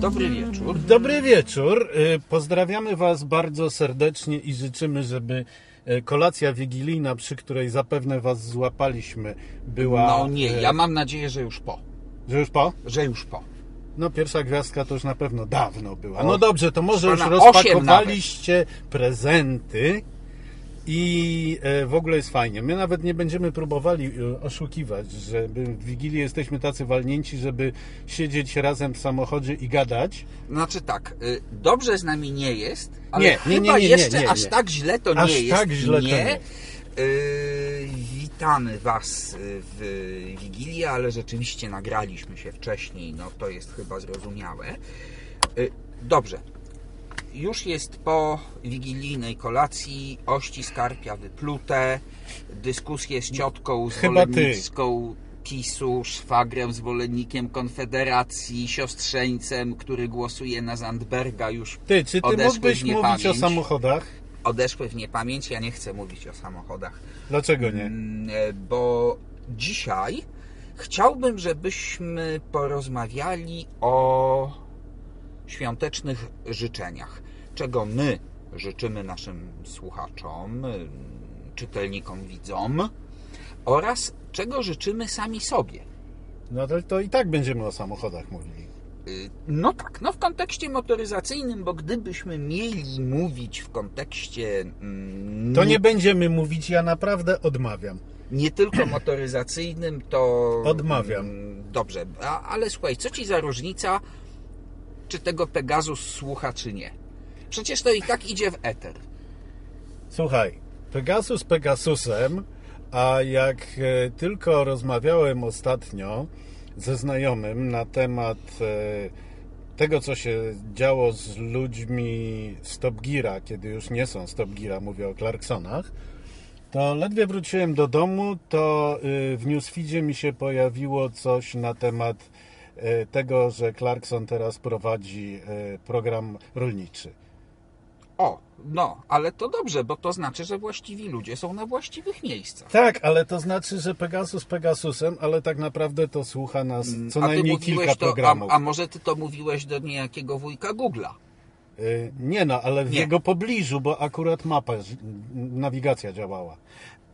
Dobry wieczór. Dobry wieczór. Y, Pozdrawiamy Was bardzo serdecznie i życzymy, żeby y, kolacja wigilijna, przy której zapewne Was złapaliśmy, była. No nie, y, ja mam nadzieję, że już po. Że już po? Że już po. No pierwsza gwiazdka to już na pewno dawno była. No dobrze, to może już rozpakowaliście prezenty i e, w ogóle jest fajnie. My nawet nie będziemy próbowali e, oszukiwać, że w Wigilii jesteśmy tacy walnięci, żeby siedzieć razem w samochodzie i gadać. Znaczy tak, y, dobrze z nami nie jest, ale Nie, nie, chyba nie, nie, nie, jeszcze nie, aż nie. tak źle to Aż nie jest. tak źle to nie. Witamy Was w Wigilię, ale rzeczywiście nagraliśmy się wcześniej, no to jest chyba zrozumiałe. Dobrze. Już jest po wigilijnej kolacji, ości skarpia wyplute, dyskusje z ciotką zwolennicką PiSu, szwagrem, zwolennikiem Konfederacji, siostrzeńcem, który głosuje na Zandberga już Ty, czy ty mógłbyś mówić o samochodach? Odeszły w niepamięć, ja nie chcę mówić o samochodach. Dlaczego nie? Mm, Bo dzisiaj chciałbym, żebyśmy porozmawiali o świątecznych życzeniach. Czego my życzymy naszym słuchaczom, czytelnikom, widzom oraz czego życzymy sami sobie. No to, to i tak będziemy o samochodach mówili. Y, No tak, no w kontekście motoryzacyjnym, bo gdybyśmy mieli mówić w kontekście mm, To nie będziemy mówić, ja naprawdę odmawiam. nie tylko motoryzacyjnym, to. Odmawiam. Mm, Dobrze, a, ale słuchaj, co ci za różnica, czy tego Pegasus słucha, czy nie? Przecież to i tak idzie w eter. Słuchaj, Pegasus Pegasusem, a jak e, tylko rozmawiałem ostatnio ze znajomym na temat e, tego, co się działo z ludźmi z Top Geara, kiedy już nie są z Top Geara, mówię o Clarksonach, to ledwie wróciłem do domu, to y, w newsfeedzie mi się pojawiło coś na temat tego, że Clarkson teraz prowadzi y, program rolniczy. O, no, ale to dobrze, bo to znaczy, że właściwi ludzie są na właściwych miejscach. Tak, ale to znaczy, że Pegasus Pegasusem, ale tak naprawdę to słucha nas co Mm, a ty najmniej kilka to, a, programów. a może ty to mówiłeś do niejakiego wujka Google'a? Y, Nie no, ale w Nie. jego pobliżu, bo akurat mapa, nawigacja działała.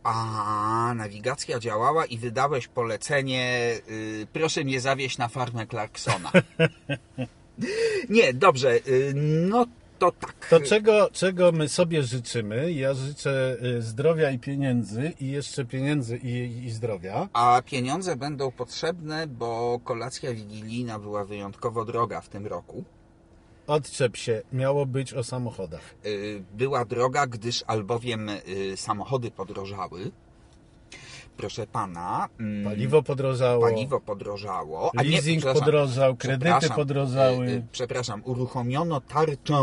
A, nawigacja działała i wydałeś polecenie, y, proszę mnie zawieźć na farmę Clarksona. Nie, dobrze, y, no to tak. To czego, czego my sobie życzymy? Ja życzę y, zdrowia i pieniędzy i jeszcze pieniędzy i, i zdrowia. A pieniądze będą potrzebne, bo kolacja wigilijna była wyjątkowo droga w tym roku. Odczep się, miało być o samochodach. Y, Była droga, gdyż albowiem y, samochody podrożały. Proszę pana. mm, Paliwo podrożało, Paliwo podrożało. a nie, leasing przepraszam, podrożał, kredyty przepraszam, podrożały. y, Przepraszam, uruchomiono tarczę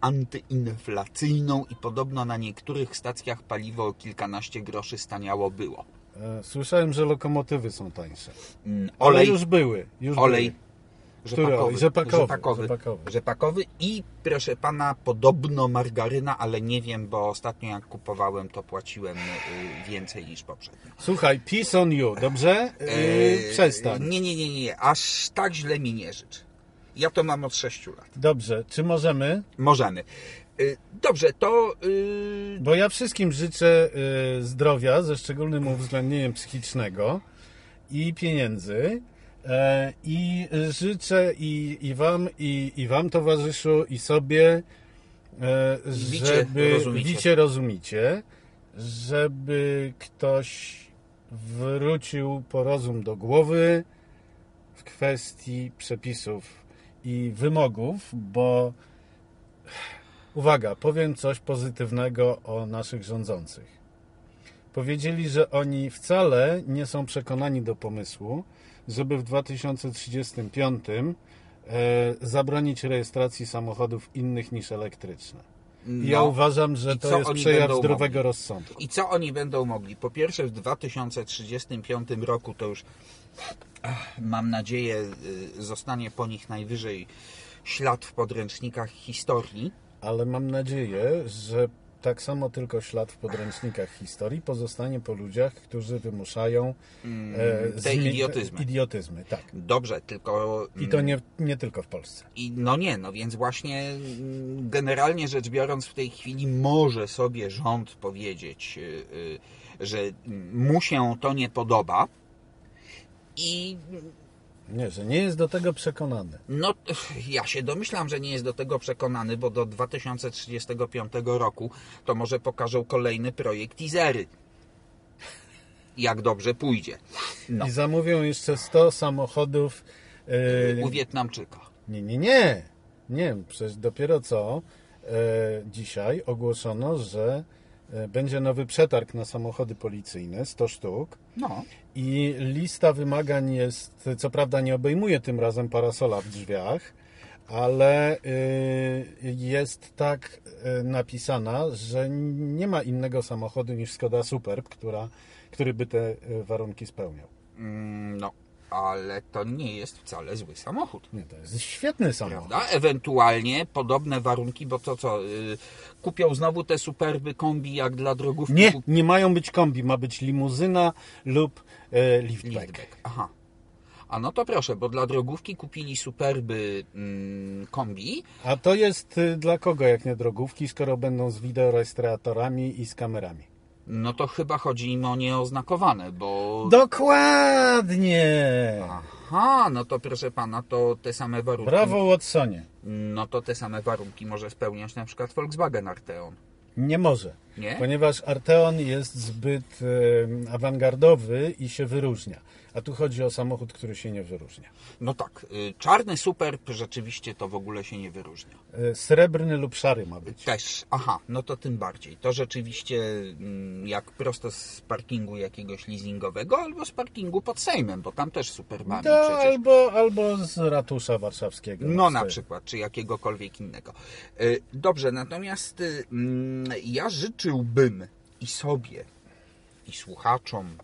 antyinflacyjną i podobno na niektórych stacjach paliwo o kilkanaście groszy staniało było. E, Słyszałem, że lokomotywy są tańsze. Mm, Ale Olej, już były. Już olej Były. Olej? Rzepakowy, rzepakowy, rzepakowy. rzepakowy i proszę pana podobno margaryna, ale nie wiem, bo ostatnio jak kupowałem to płaciłem y, więcej niż poprzednio. Słuchaj, peace on you, dobrze? Yy, Eee, przestań. Nie, nie, nie, nie, aż tak źle mi nie życz. Ja to mam od 6 lat. Dobrze, czy możemy? Możemy. Y, Dobrze, to y, Bo ja wszystkim życzę y, zdrowia ze szczególnym uwzględnieniem psychicznego i pieniędzy. E, I życzę i, i Wam, i, i Wam, towarzyszu, i sobie, e, żeby rozumicie. wicie, rozumicie, żeby ktoś wrócił po rozum do głowy w kwestii przepisów i wymogów, bo Uwaga, powiem coś pozytywnego o naszych rządzących. Powiedzieli, że oni wcale nie są przekonani do pomysłu, żeby w 2035 e, zabronić rejestracji samochodów innych niż elektryczne. I ja no. uważam, że I to jest przejaw zdrowego mogli? rozsądku. I co oni będą mogli? Po pierwsze, w 2035 roku to już ach, mam nadzieję y, zostanie po nich najwyżej ślad w podręcznikach historii. Ale mam nadzieję, że tak samo tylko ślad w podręcznikach historii pozostanie po ludziach, którzy wymuszają e, te idiotyzmy. idiotyzmy. Tak. Dobrze, tylko... I to nie, nie tylko w Polsce. I no nie, no więc właśnie mm, generalnie rzecz biorąc w tej chwili może sobie rząd powiedzieć, y, y, że mu się to nie podoba i Nie, że nie jest do tego przekonany. no ja się domyślam, że nie jest do tego przekonany, bo do 2035 roku to może pokażą kolejny projekt Izery. Jak dobrze pójdzie. No, I zamówią jeszcze 100 samochodów. e, u Wietnamczyka. Nie, nie, nie. Nie, przecież dopiero co e, dzisiaj ogłoszono, że będzie nowy przetarg na samochody policyjne, 100 sztuk. No, I lista wymagań jest, co prawda nie obejmuje tym razem parasola w drzwiach, ale y, jest tak y, napisana, że nie ma innego samochodu niż Skoda Superb, która, który by te y, warunki spełniał. mm, no, ale to nie jest wcale zły samochód. Nie, to jest świetny samochód. prawda? Ewentualnie podobne warunki, bo to co, y, kupią znowu te superby kombi jak dla drogówki? Nie, nie mają być kombi, ma być limuzyna lub e, liftback. Liftback. Aha. A no to proszę, bo dla drogówki kupili superby mm, kombi, A to jest y, dla kogo, jak nie drogówki, skoro będą z wideorejestratorami i z kamerami? No to chyba chodzi im o nieoznakowane, bo... Dokładnie! Aha, no to proszę pana, to te same warunki... Brawo Watsonie. No to te same warunki może spełniać na przykład Volkswagen Arteon. Nie może, Nie? ponieważ Arteon jest zbyt e, awangardowy i się wyróżnia. A tu chodzi o samochód, który się nie wyróżnia. No tak, y, czarny superb rzeczywiście to w ogóle się nie wyróżnia. E, srebrny lub szary ma być. Też, aha, no to tym bardziej. To rzeczywiście mm, jak prosto z parkingu jakiegoś leasingowego albo z parkingu pod Sejmem, bo tam też superbami To przecież. albo, albo z ratusza warszawskiego. No na przykład, czy jakiegokolwiek innego. Y, Dobrze, natomiast y, mm, ja życzyłbym i sobie, i słuchaczom,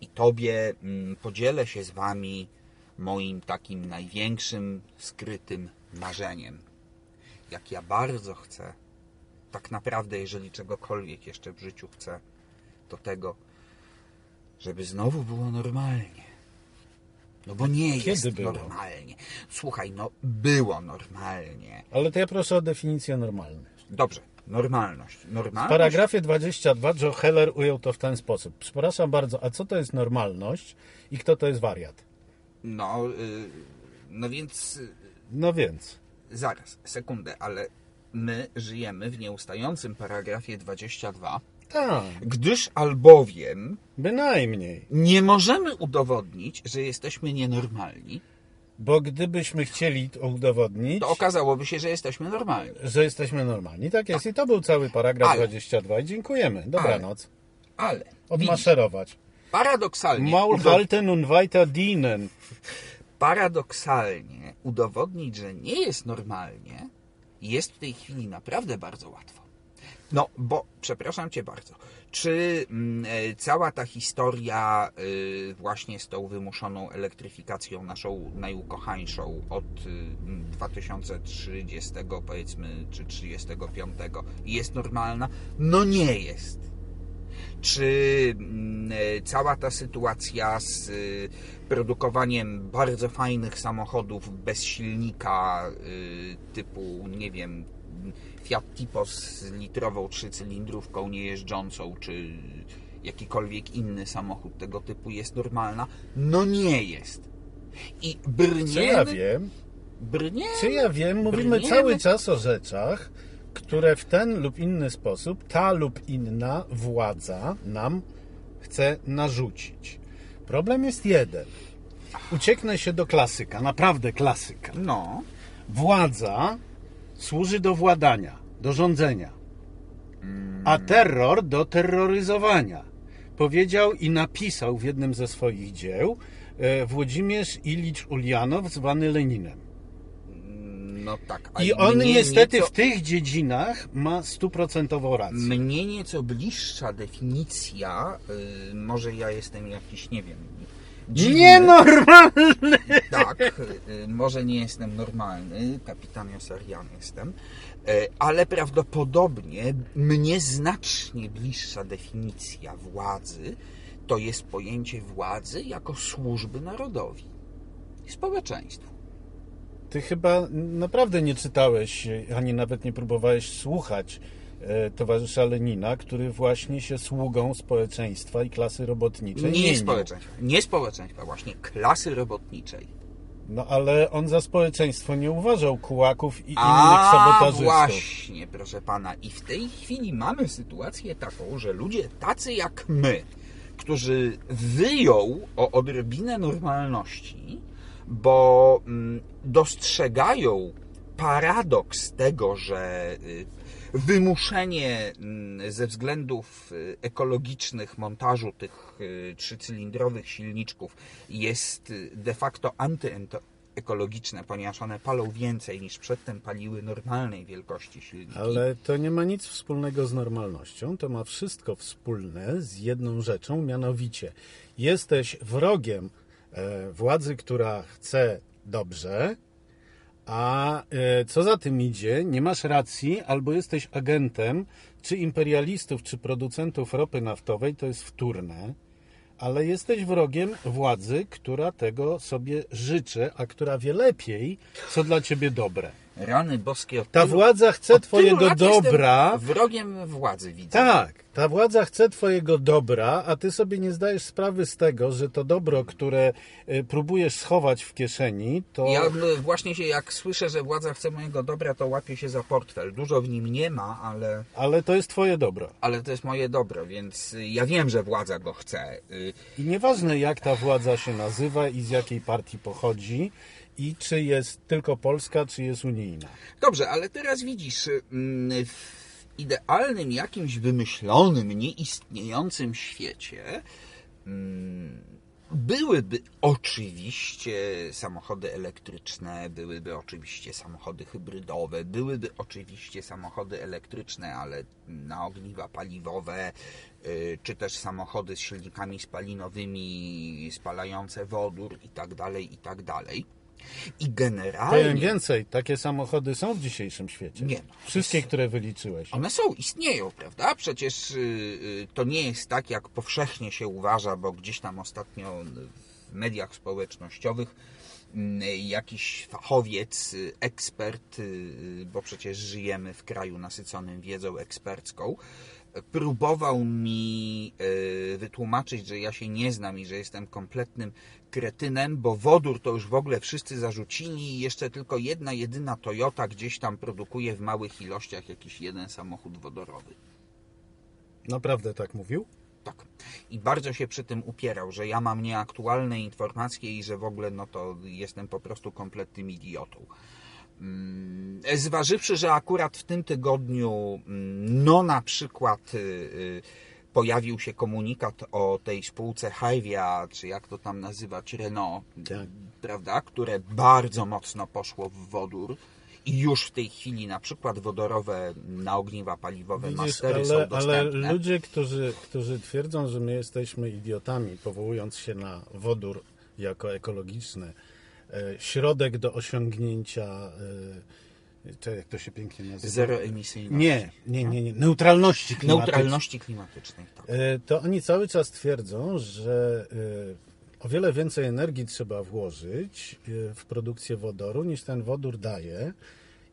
i tobie mm, podzielę się z wami moim takim największym, skrytym marzeniem. Jak ja bardzo chcę, tak naprawdę, jeżeli czegokolwiek jeszcze w życiu chcę, to tego, żeby znowu było normalnie. No bo nie Kiedy jest było? normalnie. Słuchaj, no było normalnie. Ale to ja proszę o definicję normalny. Dobrze, normalność. W Normalność. paragrafie 22 Joe Heller ujął to w ten sposób. Przepraszam bardzo, a co to jest normalność i kto to jest wariat? No, y, no więc y, No więc, zaraz, sekundę, ale my żyjemy w nieustającym paragrafie 22, tak, gdyż albowiem bynajmniej. nie możemy udowodnić, że jesteśmy nienormalni, Bo gdybyśmy chcieli to udowodnić, to okazałoby się, że jesteśmy normalni. że jesteśmy normalni. Tak jest. I to był cały paragraf Ale- 22. I dziękujemy. Dobranoc. Ale widzisz, Odmaszerować. paradoksalnie, Maul udo- halten und weiter dienen. paradoksalnie udowodnić, że nie jest normalnie, jest w tej chwili naprawdę bardzo łatwo. No, bo, przepraszam Cię bardzo, czy mm, e, cała ta historia y, właśnie z tą wymuszoną elektryfikacją naszą najukochańszą od y, 2030 powiedzmy, czy 35 jest normalna? No nie jest czy mm, e, cała ta sytuacja z y, produkowaniem bardzo fajnych samochodów bez silnika y, typu, nie wiem, Fiat Tipo z litrową trzycylindrówką niejeżdżącą, czy jakikolwiek inny samochód tego typu jest normalna? No nie jest. I brniemy... Czy ja wiem? Brniemy, Czy ja wiem? Mówimy brniemy. cały czas o rzeczach, które w ten lub inny sposób ta lub inna władza nam chce narzucić. Problem jest jeden. Ucieknę się do klasyka, naprawdę klasyka. No, Władza służy do władania, do rządzenia, a terror do terroryzowania. Powiedział i napisał w jednym ze swoich dzieł e, Włodzimierz Ilicz Ulianow, zwany Leninem. no tak. I on niestety nieco- w tych dziedzinach ma stuprocentową rację. Mnie nieco bliższa definicja, y, może ja jestem jakiś, nie wiem, dziwny. Nienormalny! Tak, y, może nie jestem normalny, kapitan Josarian jestem, y, ale prawdopodobnie mnie znacznie bliższa definicja władzy to jest pojęcie władzy jako służby narodowi i społeczeństwu. Ty chyba naprawdę nie czytałeś, ani nawet nie próbowałeś słuchać towarzysza Lenina, który właśnie się sługą społeczeństwa i klasy robotniczej Nie mienił. społeczeństwa, nie społeczeństwa, właśnie klasy robotniczej. No ale on za społeczeństwo nie uważał kułaków i innych A sabotażystów. właśnie, proszę pana. I w tej chwili mamy sytuację taką, że ludzie tacy jak my, którzy wyją o odrobinę normalności, bo mm, dostrzegają paradoks tego, że y, wymuszenie mm, ze względów y, ekologicznych montażu tych y, trzycylindrowych silniczków jest y, de facto antyekologiczne, ponieważ one palą więcej niż przedtem paliły normalnej wielkości silniki. Ale to nie ma nic wspólnego z normalnością, to ma wszystko wspólne z jedną rzeczą, mianowicie jesteś wrogiem e, władzy, która chce dobrze, a e, co za tym idzie, nie masz racji, albo jesteś agentem czy imperialistów, czy producentów ropy naftowej, to jest wtórne, ale jesteś wrogiem władzy, która tego sobie życzy, a która wie lepiej, co dla ciebie dobre. Rany boskie od Ta tylu- władza chce twojego dobra. Wrogiem władzy widzę. Tak, ta władza chce twojego dobra, a ty sobie nie zdajesz sprawy z tego, że to dobro, które y, próbujesz schować w kieszeni, to Ja y, właśnie się, jak słyszę, że władza chce mojego dobra, to łapię się za portfel. Dużo w nim nie ma, ale, ale to jest twoje dobro. ale to jest moje dobro, więc y, ja wiem, że władza go chce. I nieważne jak ta władza się nazywa i z jakiej partii pochodzi i czy jest tylko polska, czy jest unijna. Dobrze, ale teraz widzisz, mm, w idealnym, jakimś wymyślonym, nieistniejącym świecie mm, byłyby oczywiście samochody elektryczne, byłyby oczywiście samochody hybrydowe, byłyby oczywiście samochody elektryczne, ale na ogniwa paliwowe, y, czy też samochody z silnikami spalinowymi, spalające wodór i tak dalej, i tak dalej. I generalnie... Powiem więcej, takie samochody są w dzisiejszym świecie. Nie ma. Wszystkie, które wyliczyłeś. One są, istnieją, prawda? Przecież y, y, to nie jest tak, jak powszechnie się uważa, bo gdzieś tam ostatnio w mediach społecznościowych mm, jakiś fachowiec, y, ekspert, y, bo przecież żyjemy w kraju nasyconym wiedzą ekspercką, próbował mi y, wytłumaczyć, że ja się nie znam i że jestem kompletnym kretynem, bo wodór to już w ogóle wszyscy zarzucili i jeszcze tylko jedna, jedyna Toyota gdzieś tam produkuje w małych ilościach jakiś jeden samochód wodorowy. Naprawdę tak mówił? Tak. I bardzo się przy tym upierał, że ja mam nieaktualne informacje i że w ogóle no to jestem po prostu kompletnym idiotą. Mm, Zważywszy, że akurat w tym tygodniu, mm, no na przykład y, y, pojawił się komunikat o tej spółce Hyvia, czy jak to tam nazywać, Renault, Tak. prawda, które bardzo mocno poszło w wodór i już w tej chwili na przykład wodorowe na ogniwa paliwowe Widzisz, mastery są ale, ale dostępne. ludzie, którzy, którzy twierdzą, że my jesteśmy idiotami, powołując się na wodór jako ekologiczny, środek do osiągnięcia, e, to jak to się pięknie nazywa? Zeroemisyjności. Nie, nie, nie, nie, neutralności klimatycznej. Neutralności klimatycznej, tak. E, to oni cały czas twierdzą, że e, o wiele więcej energii trzeba włożyć e, w produkcję wodoru niż ten wodór daje.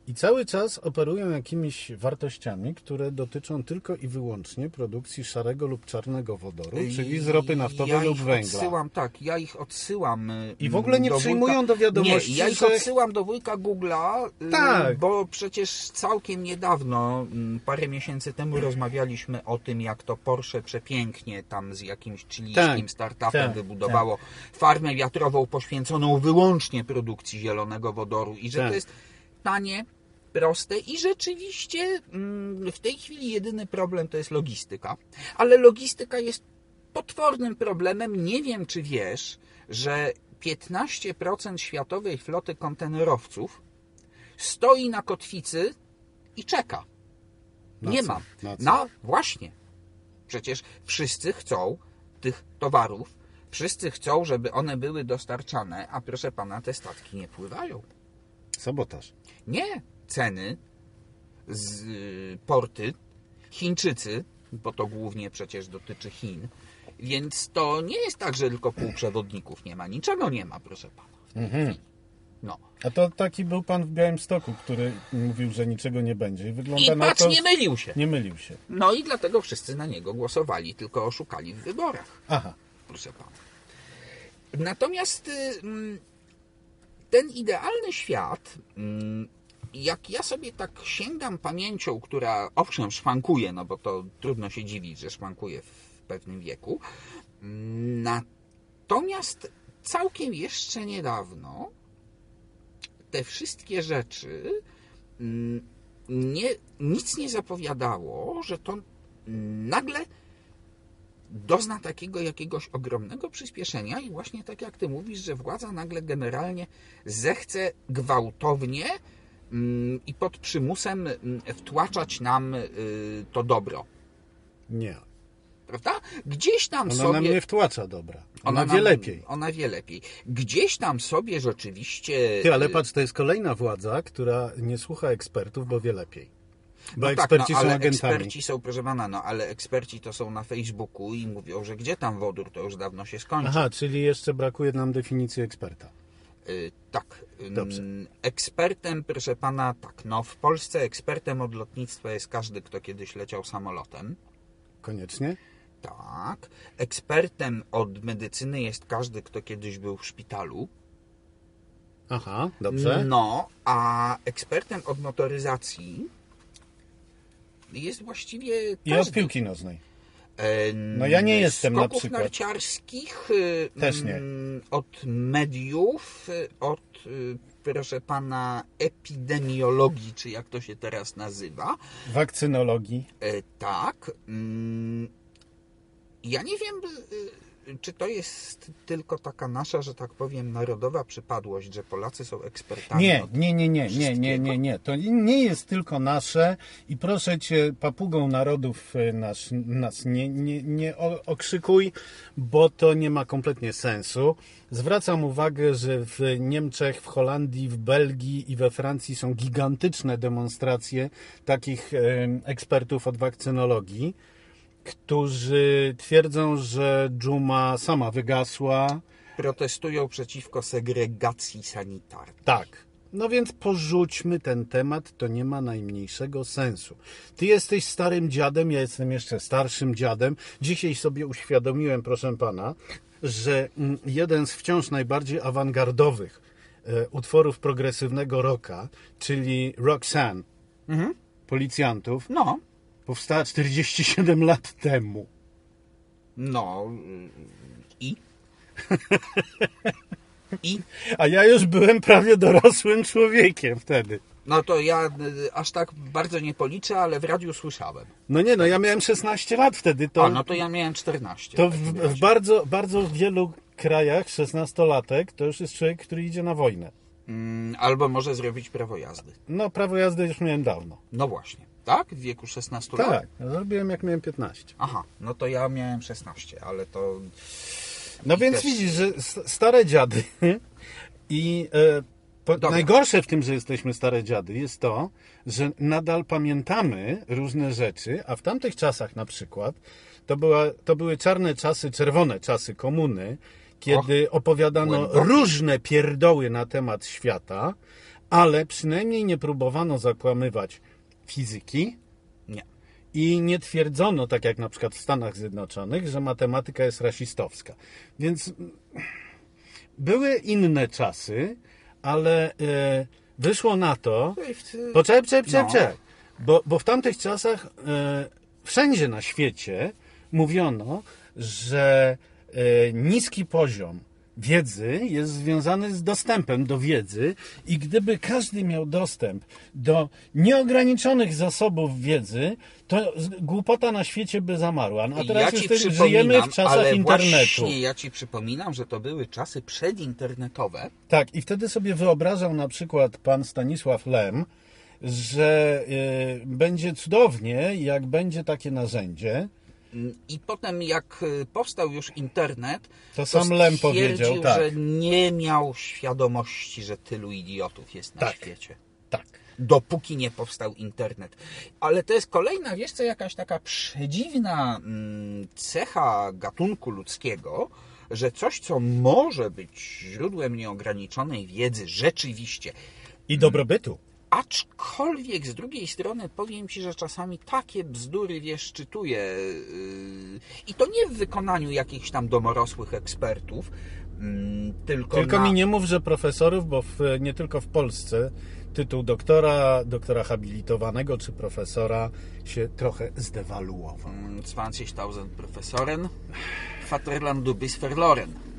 I cały czas operują jakimiś wartościami, które dotyczą tylko i wyłącznie produkcji szarego lub czarnego wodoru, czyli z ropy naftowej ja lub ich węgla. Odsyłam, tak, ja ich odsyłam. y, I w ogóle nie do przyjmują wujka, do wiadomości, Nie, ja ich że- odsyłam do wujka Google'a, y, Tak. bo przecież całkiem niedawno, mm, parę miesięcy temu rozmawialiśmy o tym, jak to Porsche przepięknie tam z jakimś chilijskim Tak, startupem tak, wybudowało farmę wiatrową poświęconą wyłącznie produkcji zielonego wodoru i że Tak. to jest tanie, proste i rzeczywiście mm, w tej chwili jedyny problem to jest logistyka. Ale logistyka jest potwornym problemem. Nie wiem, czy wiesz, że 15% światowej floty kontenerowców stoi na kotwicy i czeka. Na nie co? ma. Na? Na właśnie. Przecież wszyscy chcą tych towarów Wszyscy chcą, żeby one były dostarczane, a proszę pana, te statki nie pływają. Sabotaż. Nie, ceny z y, porty, Chińczycy, bo to głównie przecież dotyczy Chin, więc to nie jest tak, że tylko półprzewodników nie ma. Niczego nie ma, proszę pana. chwili. No. A to taki był pan w Białymstoku, który mówił, że niczego nie będzie. I wygląda I na patrz, to... nie mylił się. Nie mylił się. No i dlatego wszyscy na niego głosowali, tylko oszukali w wyborach. Aha. proszę pana. Natomiast y, mm, ten idealny świat, mm, jak ja sobie tak sięgam pamięcią, która owszem szwankuje, no bo to trudno się dziwić, że szwankuje w pewnym wieku, mm, natomiast całkiem jeszcze niedawno te wszystkie rzeczy mm, nie, nic nie zapowiadało, że to nagle dozna takiego jakiegoś ogromnego przyspieszenia i właśnie tak jak ty mówisz, że władza nagle generalnie zechce gwałtownie mm, i pod przymusem mm, wtłaczać nam y, to dobro. Nie. Prawda? Gdzieś tam Ona sobie... nam nie wtłacza dobra. Ona, wie nam- lepiej. Ona wie lepiej. Gdzieś tam sobie rzeczywiście... Ty, ale y, patrz, to jest kolejna władza, która nie słucha ekspertów, bo wie lepiej. Bo No eksperci tak, no, są ale agentami. Eksperci są, proszę pana, no ale eksperci to są na Facebooku i mówią, że gdzie tam wodór, to już dawno się skończy. Aha, czyli jeszcze brakuje nam definicji eksperta. Y, tak. Ym, Dobrze. Ekspertem, proszę pana, tak, no w Polsce ekspertem od lotnictwa jest każdy, kto kiedyś leciał samolotem. Koniecznie? Tak. Ekspertem od medycyny jest każdy, kto kiedyś był w szpitalu. Aha, dobrze. No, a ekspertem od motoryzacji jest właściwie I od każdy. piłki nożnej. No ja nie jestem na skoków przykład. narciarskich, y, Też nie. mm, od mediów, y, od, y, proszę pana, epidemiologii, czy jak to się teraz nazywa. Wakcynologii. E, Tak. mm, Ja nie wiem, czy to jest tylko taka nasza, że tak powiem, narodowa przypadłość, że Polacy są ekspertami. Nie, nie, nie, nie, nie, nie, nie, nie. To nie jest tylko nasze i proszę cię, papugą narodów y, nasz, nas nie, nie, nie okrzykuj, bo to nie ma kompletnie sensu. Zwracam uwagę, że w Niemczech, w Holandii, w Belgii i we Francji są gigantyczne demonstracje takich ekspertów od wakcynologii, którzy twierdzą, że dżuma sama wygasła, Protestują przeciwko segregacji sanitarnej. Tak. No więc porzućmy ten temat, to nie ma najmniejszego sensu. Ty jesteś starym dziadem, ja jestem jeszcze starszym dziadem. Dzisiaj sobie uświadomiłem, proszę pana, że mm, jeden z wciąż najbardziej awangardowych e, utworów progresywnego rocka, czyli Roxanne, policjantów, No, powstała 47 lat temu. no i? I? A ja już byłem prawie dorosłym człowiekiem wtedy. No to ja y, aż tak bardzo nie policzę, ale w radiu słyszałem. No nie, no ja miałem 16 lat wtedy. To... A, no to ja miałem 14. To w w, bardzo, bardzo wielu krajach 16-latek to już jest człowiek, który idzie na wojnę. Mm, Albo może zrobić prawo jazdy. No, prawo jazdy już miałem dawno. No właśnie. Tak? W wieku 16 lat? Tak, zrobiłem jak miałem 15. Aha, no to ja miałem 16, ale to... No I więc też- widzisz, że stare dziady i e, najgorsze w tym, że jesteśmy stare dziady jest to, że nadal pamiętamy różne rzeczy, a w tamtych czasach na przykład to, była, to były czarne czasy, czerwone czasy komuny, kiedy opowiadano głębokie. różne pierdoły na temat świata, ale przynajmniej nie próbowano zakłamywać fizyki, Nie. i nie twierdzono, tak jak na przykład w Stanach Zjednoczonych, że matematyka jest rasistowska. Więc mm, były inne czasy, ale e, wyszło na to. Poczekaj, poczekaj, poczekaj, No. Bo, bo w tamtych czasach e, wszędzie na świecie mówiono, że e, niski poziom wiedzy jest związany z dostępem do wiedzy i gdyby każdy miał dostęp do nieograniczonych zasobów wiedzy, to głupota na świecie by zamarła. No, a teraz ja przypominam, żyjemy w czasach ale internetu. właśnie ja ci przypominam, że to były czasy przedinternetowe. Tak, i wtedy sobie wyobrażał na przykład pan Stanisław Lem, że y, będzie cudownie, jak będzie takie narzędzie, I potem jak y, powstał już internet, To sam Lem powiedział, tak. że nie miał świadomości, że tylu idiotów jest na Tak. świecie. Tak. Dopóki nie powstał internet. Ale to jest kolejna, wiesz co, jakaś taka przedziwna mm, cecha gatunku ludzkiego, że coś, co może być źródłem nieograniczonej wiedzy, rzeczywiście I dobrobytu. Aczkolwiek z drugiej strony powiem Ci, że czasami takie bzdury wiesz, czytuję yy, i to nie w wykonaniu jakichś tam domorosłych ekspertów, mm, tylko, Tylko na... mi nie mów, że profesorów, bo w, nie tylko w Polsce tytuł doktora, doktora habilitowanego czy profesora się trochę zdewaluował. Mm, 20.000 Professoren, Vaterland du bist verloren.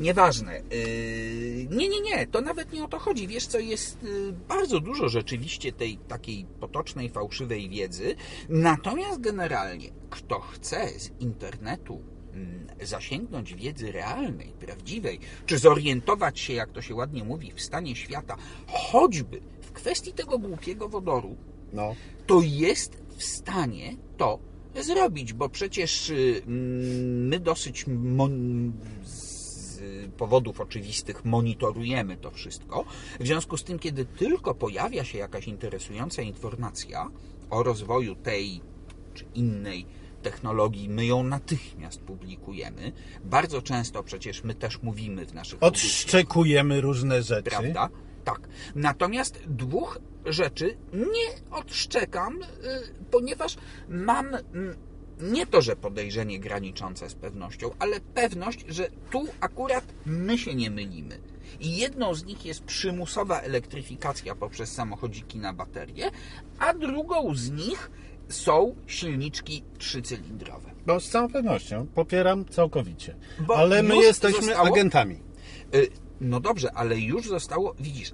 Nieważne. Yy, nie, nie, nie, to nawet nie o to chodzi. Wiesz co, jest yy, bardzo dużo rzeczywiście tej takiej potocznej, fałszywej wiedzy. Natomiast generalnie, kto chce z internetu mm, zasięgnąć wiedzy realnej, prawdziwej, czy zorientować się, jak to się ładnie mówi, w stanie świata, choćby w kwestii tego głupiego wodoru, No. to jest w stanie to zrobić, bo przecież y, mm, my dosyć mon- powodów oczywistych monitorujemy to wszystko. W związku z tym, kiedy tylko pojawia się jakaś interesująca informacja o rozwoju tej czy innej technologii, my ją natychmiast publikujemy. Bardzo często przecież my też mówimy w naszych Odszczekujemy różne rzeczy. prawda? Tak. Natomiast dwóch rzeczy nie odszczekam, y, ponieważ mam nie to, że podejrzenie graniczące z pewnością, ale pewność, że tu akurat my się nie mylimy. I jedną z nich jest przymusowa elektryfikacja poprzez samochodziki na baterie, a drugą z nich są silniczki trzycylindrowe. No z całą pewnością. Popieram całkowicie. Bo Ale my jesteśmy zostało- agentami. Y, No dobrze, ale już zostało, widzisz,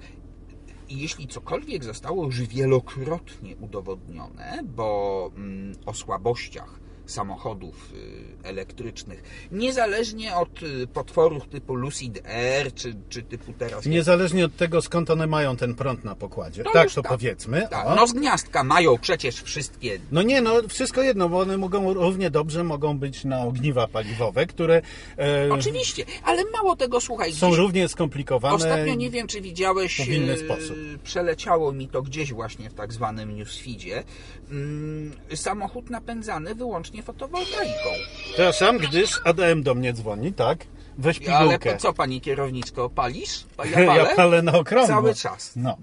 jeśli cokolwiek zostało już wielokrotnie udowodnione, bo mm, o słabościach samochodów y, elektrycznych, niezależnie od y, potworów typu Lucid Air, czy, czy typu teraz... Niezależnie od tego, skąd one mają ten prąd na pokładzie. To tak, to tak. powiedzmy. Tak, no z gniazdka mają przecież wszystkie No nie, no wszystko jedno, bo one mogą równie dobrze mogą być na ogniwa paliwowe, które e, Oczywiście, ale mało tego, słuchaj, są równie skomplikowane. Ostatnio nie wiem, czy widziałeś, w inny e, sposób. przeleciało mi to gdzieś właśnie w tak zwanym newsfeedzie, mm, samochód napędzany wyłącznie fotowoltaiką. Przepraszam, gdyż ADM do mnie dzwoni, tak? Weź Ale pigułkę. to co, pani kierowniczko, palisz? Pa- Ja palę na okrągło. Cały czas. No.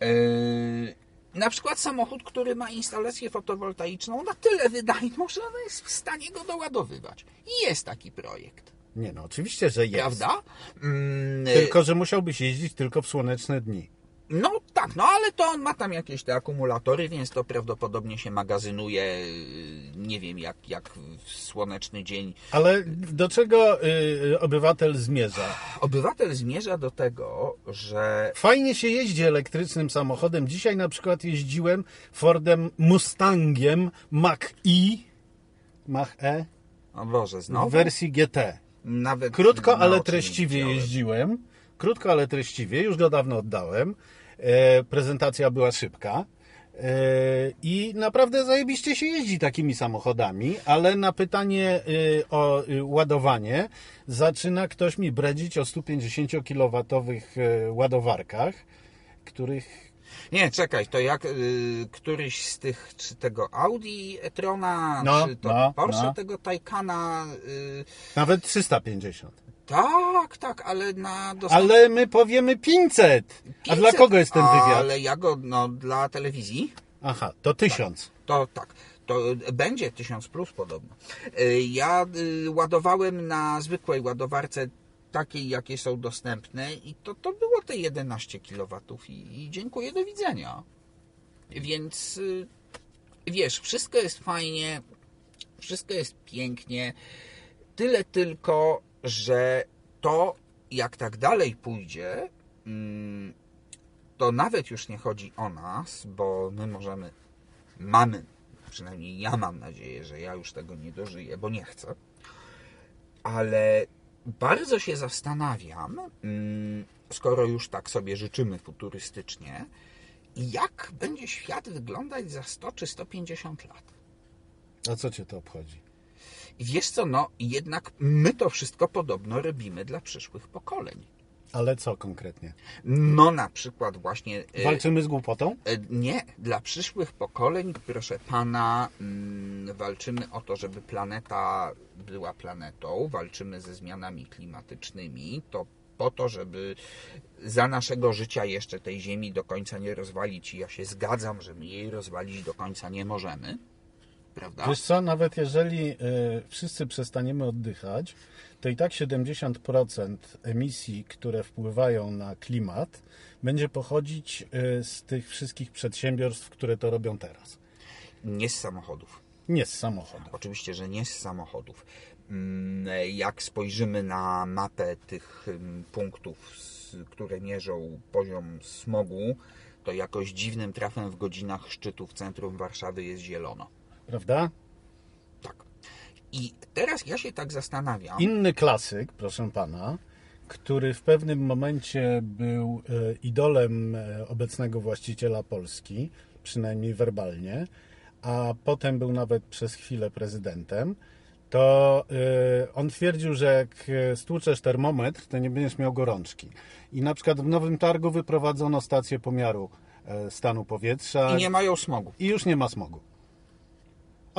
Yy, na przykład samochód, który ma instalację fotowoltaiczną na tyle wydajną, że ona jest w stanie go doładowywać. I jest taki projekt. Nie no, oczywiście, że jest. Prawda? Mm, Tylko, że musiałbyś jeździć tylko w słoneczne dni. No tak, no ale to on ma tam jakieś te akumulatory, więc to prawdopodobnie się magazynuje, yy, nie wiem, jak, jak w słoneczny dzień. Ale do czego y, obywatel zmierza? Obywatel zmierza do tego, że Fajnie się jeździ elektrycznym samochodem. Dzisiaj na przykład jeździłem Fordem Mustangiem Mach-E, Mach-E o Boże, w znowu wersji GT. nawet Krótko, ale treściwie jeździłem. Krótko, ale treściwie. Już go dawno oddałem. E, prezentacja była szybka. E, I naprawdę zajebiście się jeździ takimi samochodami, ale na pytanie y, o ładowanie zaczyna ktoś mi bredzić o 150 kW ładowarkach, których Nie, czekaj, to jak y, któryś z tych, czy tego Audi e-trona, No, czy to no, Porsche no. tego Taycana, y, nawet 350. tak, tak, ale na dostęp... Ale my powiemy 500. A 500, dla kogo jest ten wywiad? Ale ja go, no, dla telewizji, Aha, to 1000. To tak, to będzie 1000 plus podobno. Y, Ja y, ładowałem na zwykłej ładowarce takiej, jakie są dostępne i to, to było te 11 kW i, i dziękuję, do widzenia. Więc y, wiesz, wszystko jest fajnie, wszystko jest pięknie, tyle tylko, że to jak tak dalej pójdzie, mm, to nawet już nie chodzi o nas, bo my możemy, mamy, przynajmniej ja mam nadzieję, że ja już tego nie dożyję, bo nie chcę, ale bardzo się zastanawiam, mm, skoro już tak sobie życzymy futurystycznie, jak będzie świat wyglądać za 100 czy 150 lat. A co cię to obchodzi? I wiesz co, no jednak my to wszystko podobno robimy dla przyszłych pokoleń. Ale co konkretnie? No na przykład właśnie... e, Walczymy z głupotą? e, Nie, dla przyszłych pokoleń, proszę pana, mm, walczymy o to, żeby planeta była planetą, walczymy ze zmianami klimatycznymi, to po to, żeby za naszego życia jeszcze tej Ziemi do końca nie rozwalić. I ja się zgadzam, że my jej rozwalić do końca nie możemy, prawda? Wiesz co, nawet jeżeli y, wszyscy przestaniemy oddychać, to i tak 70% emisji, które wpływają na klimat, będzie pochodzić y, z tych wszystkich przedsiębiorstw, które to robią teraz. Nie z samochodów. Nie z samochodów. Oczywiście, że nie z samochodów. Mm, Jak spojrzymy na mapę tych punktów, które mierzą poziom smogu, to jakoś dziwnym trafem w godzinach szczytu w centrum Warszawy jest zielono. Prawda? Tak. I teraz ja się tak zastanawiam. Inny klasyk, proszę pana, który w pewnym momencie był e, idolem e, obecnego właściciela Polski, przynajmniej werbalnie, a potem był nawet przez chwilę prezydentem, to e, on twierdził, że jak stłuczesz termometr, to nie będziesz miał gorączki. I na przykład w Nowym Targu wyprowadzono stację pomiaru stanu powietrza I nie mają smogu. i już nie ma smogu.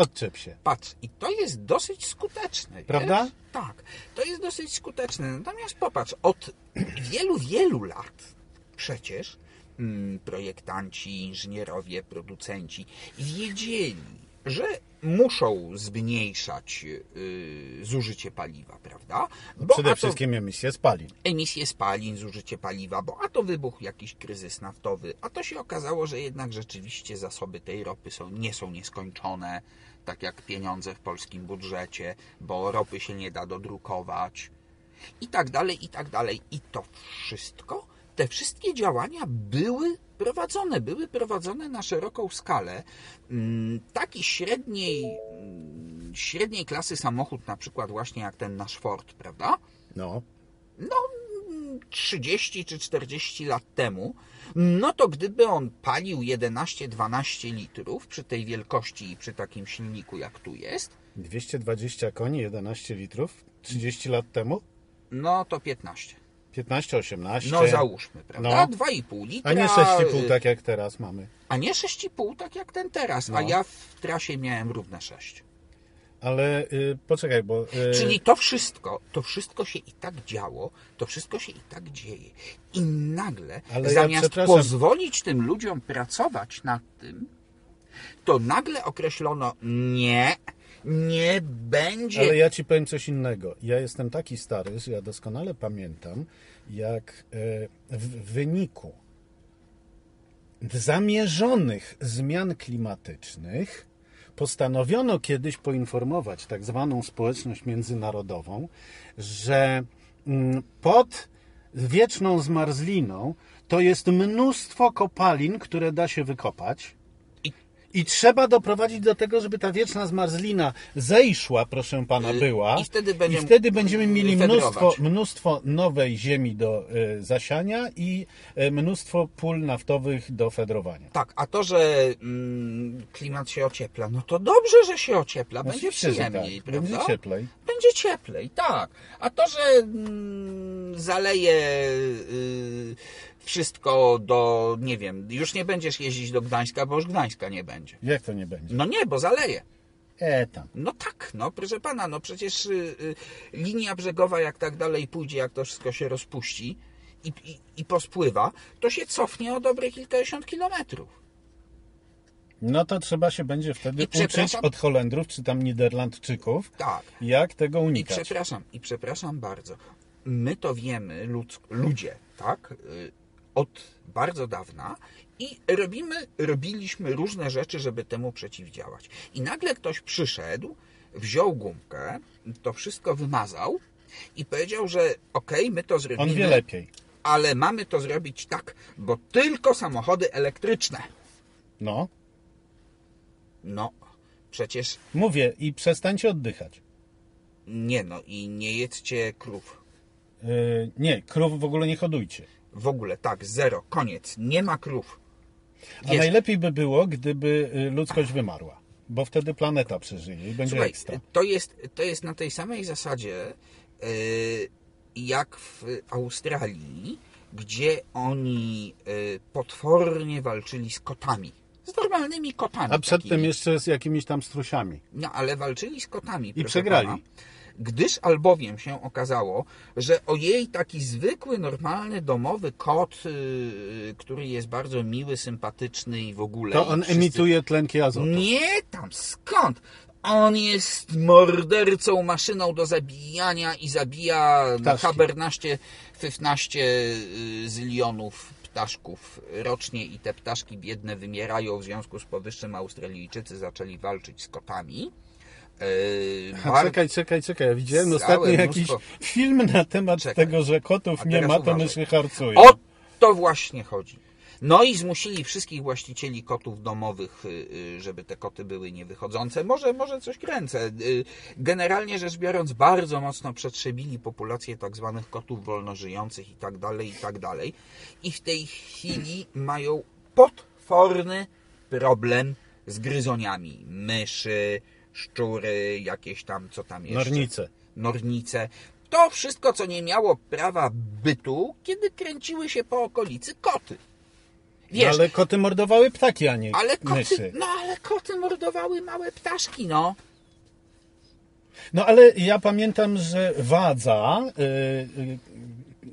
Odczep się. Patrz, i to jest dosyć skuteczne. Prawda? Wiesz? Tak, to jest dosyć skuteczne. Natomiast popatrz, od wielu, wielu lat przecież mm, projektanci, inżynierowie, producenci wiedzieli, że muszą zmniejszać y, zużycie paliwa, prawda? Bo Przede to- wszystkim emisje spalin. emisje spalin, zużycie paliwa, bo a to wybuchł jakiś kryzys naftowy, a to się okazało, że jednak rzeczywiście zasoby tej ropy są, nie są nieskończone, tak jak pieniądze w polskim budżecie, bo ropy się nie da dodrukować i tak dalej, i tak dalej. I to wszystko, te wszystkie działania były prowadzone, były prowadzone na szeroką skalę. Mm, Taki średniej, mm, średniej klasy samochód, na przykład właśnie jak ten nasz Ford, prawda? No, no 30 czy 40 lat temu, no to gdyby on palił 11-12 litrów przy tej wielkości i przy takim silniku jak tu jest, 220 koni, 11 litrów, 30 lat temu? no to 15. 15, 18. No załóżmy, prawda? No. 2,5 litra. A nie 6,5 tak jak teraz mamy. A nie 6,5 tak jak ten teraz, a No. ja w trasie miałem równe 6. Ale y, poczekaj, bo. Y, Czyli to wszystko, to wszystko się i tak działo, to wszystko się i tak dzieje. I nagle, Ale ja zamiast przepraszam. pozwolić tym ludziom pracować nad tym, to nagle określono nie, nie będzie. Ale ja ci powiem coś innego. Ja jestem taki stary, że ja doskonale pamiętam, jak y, w wyniku zamierzonych zmian klimatycznych postanowiono kiedyś poinformować tak zwaną społeczność międzynarodową, że mm, pod wieczną zmarzliną to jest mnóstwo kopalin, które da się wykopać. I- trzeba doprowadzić do tego, żeby ta wieczna zmarzlina zejszła, proszę pana, była. i wtedy będziemy- I wtedy będziemy mieli mnóstwo, mnóstwo nowej ziemi do y, zasiania i y, mnóstwo pól naftowych do fedrowania. Tak, a to, że mm, klimat się ociepla, no to dobrze, że się ociepla, będzie Oczywiście, że przyjemniej, tak. prawda? Będzie cieplej. Będzie cieplej, tak. A to, że mm, zaleje y, wszystko do, nie wiem, już nie będziesz jeździć do Gdańska, bo już Gdańska nie będzie. Jak to nie będzie? No nie, bo zaleje. E tam. No tak, no proszę pana, no przecież y, y, linia brzegowa jak tak dalej pójdzie, jak to wszystko się rozpuści i, i, i pospływa, to się cofnie o dobre kilkadziesiąt kilometrów. No to trzeba się będzie wtedy I uczyć od Holendrów czy tam Niderlandczyków, Tak. jak tego I unikać. przepraszam, i przepraszam bardzo. My to wiemy, ludz, ludzie, tak? Od bardzo dawna i robimy, robiliśmy różne rzeczy, żeby temu przeciwdziałać. I nagle ktoś przyszedł, wziął gumkę, to wszystko wymazał i powiedział, że okej, my to zrobimy, On wie lepiej. ale mamy to zrobić tak, bo tylko samochody elektryczne. No, No, przecież mówię i przestańcie oddychać. nie no i nie jedzcie krów. Yy, nie, krów w ogóle nie hodujcie. W ogóle, tak, zero, koniec. Nie ma krów. A Wiesz, najlepiej by było, gdyby y, ludzkość wymarła. bo wtedy planeta przeżyje i będzie Słuchaj, ekstra. to jest, to jest na tej samej zasadzie yy, jak w Australii, gdzie oni yy, potwornie walczyli z kotami. Z normalnymi kotami. A przedtem takimi. jeszcze z jakimiś tam strusiami. No, ale walczyli z kotami. proszę przegrali. Pana, gdyż albowiem się okazało, że ojej, taki zwykły, normalny, domowy kot, yy, który jest bardzo miły, sympatyczny i w ogóle. To on wszyscy- emituje tlenki azotu. Nie tam, skąd? On jest mordercą, maszyną do zabijania i zabija Ptaszki. habernaście, 15 y, zilionów ptaszków rocznie i te ptaszki biedne wymierają. W związku z powyższym Australijczycy zaczęli walczyć z kotami. Yy, bar- czekaj, czekaj, czekaj. Ja widziałem ostatnio jakiś film na temat Czekaj. tego, że kotów nie ma, to uważaj. myszy harcują. O to właśnie chodzi. No i zmusili wszystkich właścicieli kotów domowych, y, y, żeby te koty były niewychodzące. Może, może coś kręcę. Y, Generalnie rzecz biorąc, bardzo mocno przetrzebili populację tak zwanych kotów wolnożyjących i tak dalej, i tak dalej. I w tej chwili mają potworny problem z gryzoniami. Myszy, szczury, jakieś tam, co tam jeszcze Nornice. nornice. To wszystko, co nie miało prawa bytu, kiedy kręciły się po okolicy koty. Wiesz, ale, ale koty mordowały ptaki, a nie koty, myszy. no ale koty mordowały małe ptaszki, no. No ale ja pamiętam, że wadza, y, y,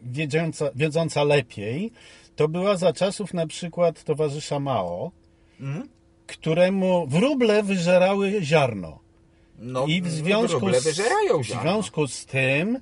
wiedząca, wiedząca lepiej, to była za czasów na przykład towarzysza Mao, Mhm. Któremu wróble wyżerały ziarno. no I w związku, z, w związku z tym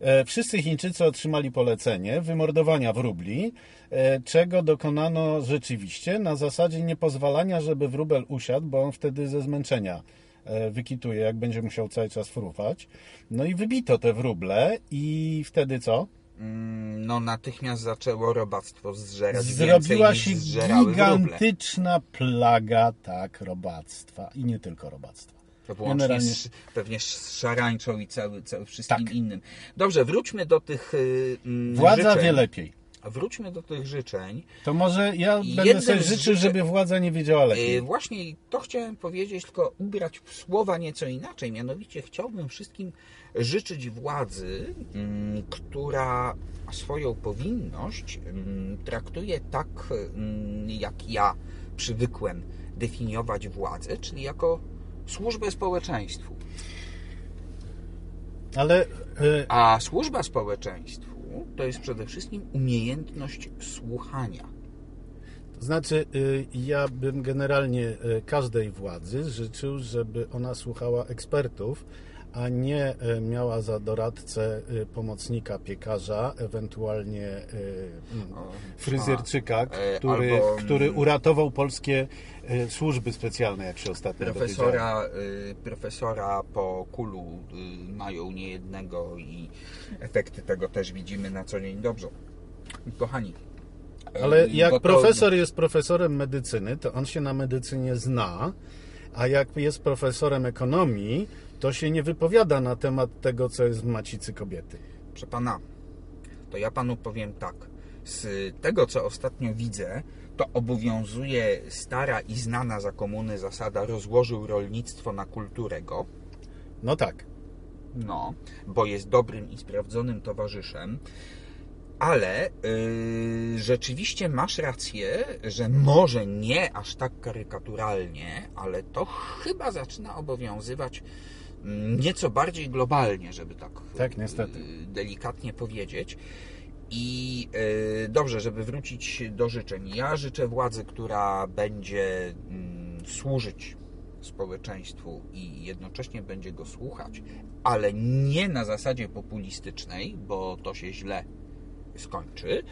e, wszyscy Chińczycy otrzymali polecenie wymordowania wróbli, e, czego dokonano rzeczywiście na zasadzie niepozwalania, żeby wróbel usiadł, bo on wtedy ze zmęczenia e, wykituje, jak będzie musiał cały czas fruwać. No i wybito te wróble i wtedy co? Mm, No natychmiast zaczęło robactwo zżerać Zrobiła się zżerały wróble. gigantyczna plaga, tak, robactwa. I nie tylko robactwa. To Generalnie- z, pewnie z szarańczą i cały, cały wszystkim Tak. innym. Dobrze, wróćmy do tych y, mm, Władza życzeń. wie lepiej. Wróćmy do tych życzeń. To może ja będę Jednym sobie życzył, żeby władza nie wiedziała lepiej. Yy, Właśnie to chciałem powiedzieć, tylko ubrać w słowa nieco inaczej. Mianowicie chciałbym wszystkim życzyć władzy, mm, która swoją powinność mm, traktuje tak, mm, jak ja przywykłem definiować władzę, czyli jako służbę społeczeństwu. Ale y, A służba społeczeństwu to jest przede wszystkim umiejętność słuchania. to znaczy, y, ja bym generalnie y, każdej władzy życzył, żeby ona słuchała ekspertów, a nie y, miała za doradcę y, pomocnika piekarza, ewentualnie y, mm, O, fryzjerczyka, e, który, albo, który mm, uratował polskie służby specjalne, jak się ostatnio. Profesora, profesora po kulu mają niejednego i efekty tego też widzimy na co dzień dobrze. Kochani. Ale jak profesor jest profesorem medycyny, to on się na medycynie zna, a jak jest profesorem ekonomii, to się nie wypowiada na temat tego, co jest w macicy kobiety. Proszę pana, to ja panu powiem tak. Z tego, co ostatnio widzę, to obowiązuje stara i znana za komuny zasada rozłożył rolnictwo na kulturę go. No tak. No, bo jest dobrym i sprawdzonym towarzyszem. Ale yy, rzeczywiście masz rację, że może nie aż tak karykaturalnie, ale to chyba zaczyna obowiązywać nieco bardziej globalnie, żeby tak, Tak, niestety. yy, delikatnie powiedzieć. I yy, dobrze, żeby wrócić do życzeń. Ja życzę władzy, która będzie mm, służyć społeczeństwu i jednocześnie będzie go słuchać, ale nie na zasadzie populistycznej, bo to się źle skończy.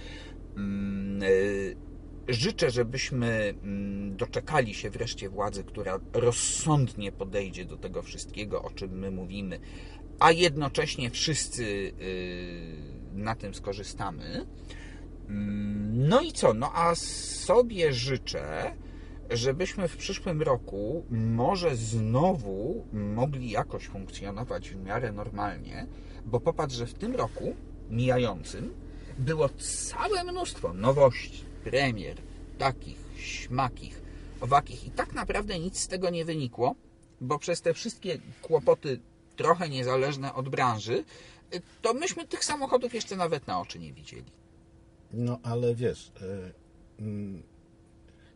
Życzę, żebyśmy mm, doczekali się wreszcie władzy, która rozsądnie podejdzie do tego wszystkiego, o czym my mówimy, a jednocześnie wszyscy y, na tym skorzystamy. Mm, No i co? No a sobie życzę, żebyśmy w przyszłym roku może znowu mogli jakoś funkcjonować w miarę normalnie, bo popatrz, że w tym roku mijającym było całe mnóstwo nowości, premier, takich, śmakich, owakich. I tak naprawdę nic z tego nie wynikło, bo przez te wszystkie kłopoty trochę niezależne od branży, to myśmy tych samochodów jeszcze nawet na oczy nie widzieli. No ale wiesz, e, mm,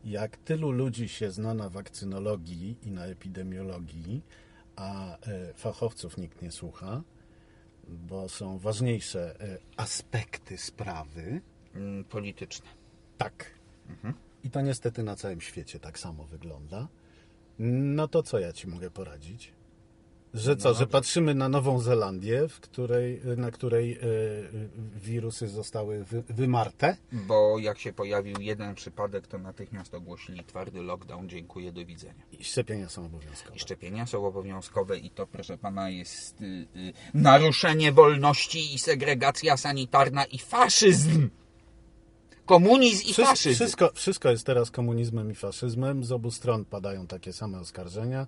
jak tylu ludzi się zna na wakcynologii i na epidemiologii, a e, fachowców nikt nie słucha, bo są ważniejsze e, aspekty sprawy, Mm, Polityczne. Tak. I to niestety na całym świecie tak samo wygląda. No to co ja ci mogę poradzić? Że co, że patrzymy na Nową Zelandię, w której, na której e, wirusy zostały wy, wymarte? Bo jak się pojawił jeden przypadek, to natychmiast ogłosili twardy lockdown. Dziękuję, do widzenia. I szczepienia są obowiązkowe. I szczepienia są obowiązkowe i to, proszę pana, jest y, y, naruszenie wolności i segregacja sanitarna i faszyzm. Komunizm i Wszystko, faszyzm. wszystko, wszystko jest teraz komunizmem i faszyzmem. Z obu stron padają takie same oskarżenia,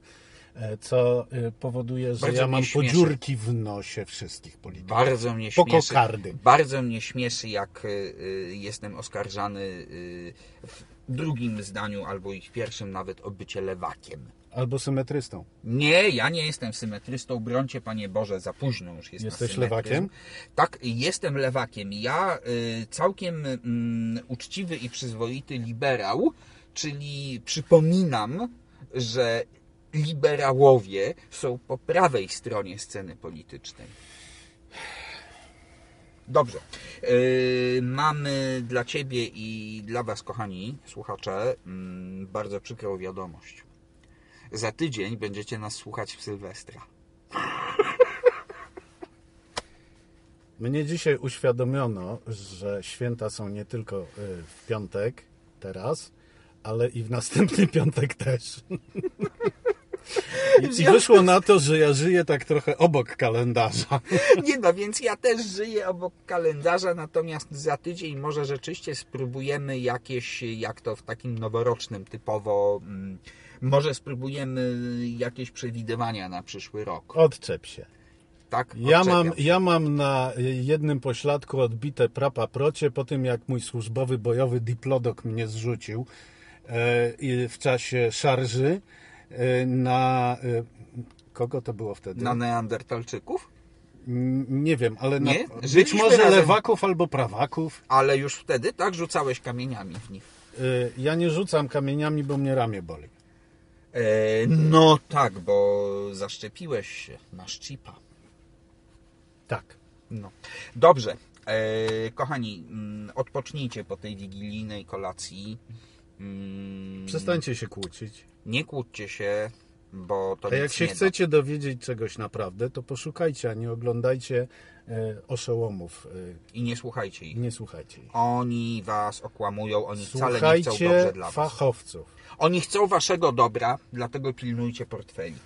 e, co e, powoduje, że Bardzo ja mam podziurki w nosie wszystkich polityków. Bardzo mnie Po śmieszy. kokardy. Bardzo mnie śmieszy, jak y, jestem oskarżany w drugim zdaniu albo i w pierwszym nawet o bycie lewakiem. Albo symetrystą. Nie, ja nie jestem symetrystą. Brońcie, Panie Boże, za późno już jest Jesteś lewakiem? Tak, jestem lewakiem. Ja y, całkiem mm, uczciwy i przyzwoity liberał, czyli przypominam, że liberałowie są po prawej stronie sceny politycznej. Dobrze. Yy, mamy dla Ciebie i dla Was, kochani słuchacze, mm, bardzo przykrą wiadomość. Za tydzień będziecie nas słuchać w Sylwestra. Mnie dzisiaj uświadomiono, że święta są nie tylko y, w piątek, teraz, ale i w następny piątek też. I, I wyszło na to, że ja żyję tak trochę obok kalendarza. Nie no, więc ja też żyję obok kalendarza, natomiast za tydzień może rzeczywiście spróbujemy jakieś, jak to w takim noworocznym typowo, mm, może spróbujemy jakieś przewidywania na przyszły rok. Odczep się. Tak? Ja mam, ja mam na jednym pośladku odbite prapa procie po tym, jak mój służbowy bojowy diplodok mnie zrzucił e, w czasie szarży e, na... E, kogo to było wtedy? Na Neandertalczyków? Nie wiem, ale na, Nie? być może razem. lewaków albo prawaków. Ale już wtedy, tak? Rzucałeś kamieniami w nich. E, Ja nie rzucam kamieniami, bo mnie ramię boli. E, no tak, bo zaszczepiłeś się. Masz chipa. Tak. No. Dobrze. E, kochani, mm, odpocznijcie po tej wigilijnej kolacji. Mm, Przestańcie się kłócić. Nie kłóćcie się, bo to A jak się nie da. chcecie dowiedzieć czegoś naprawdę, to poszukajcie, a nie oglądajcie oszołomów e, I nie słuchajcie ich. nie słuchajcie ich. Oni was okłamują, oni wcale nie chcą dobrze Słuchajcie dla was. fachowców. Oni chcą waszego dobra, dlatego pilnujcie portfeli.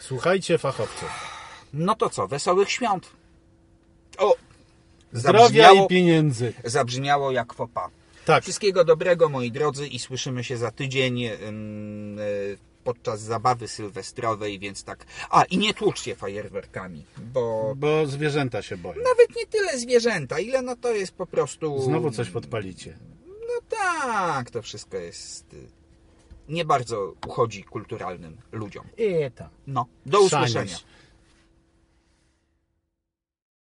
Słuchajcie fachowców. No to co, wesołych świąt. O! Zdrowia Zabrzmiało, i pieniędzy. zabrzmiało jak fopa. Tak. Wszystkiego dobrego, moi drodzy, i słyszymy się za tydzień ym, y, podczas zabawy sylwestrowej, więc tak. A, i nie tłuczcie fajerwerkami, bo Bo zwierzęta się boją. nawet nie tyle zwierzęta, ile no to jest po prostu. Znowu coś podpalicie. No tak, to wszystko jest. y, Nie bardzo uchodzi kulturalnym ludziom. I tam. No, do usłyszenia.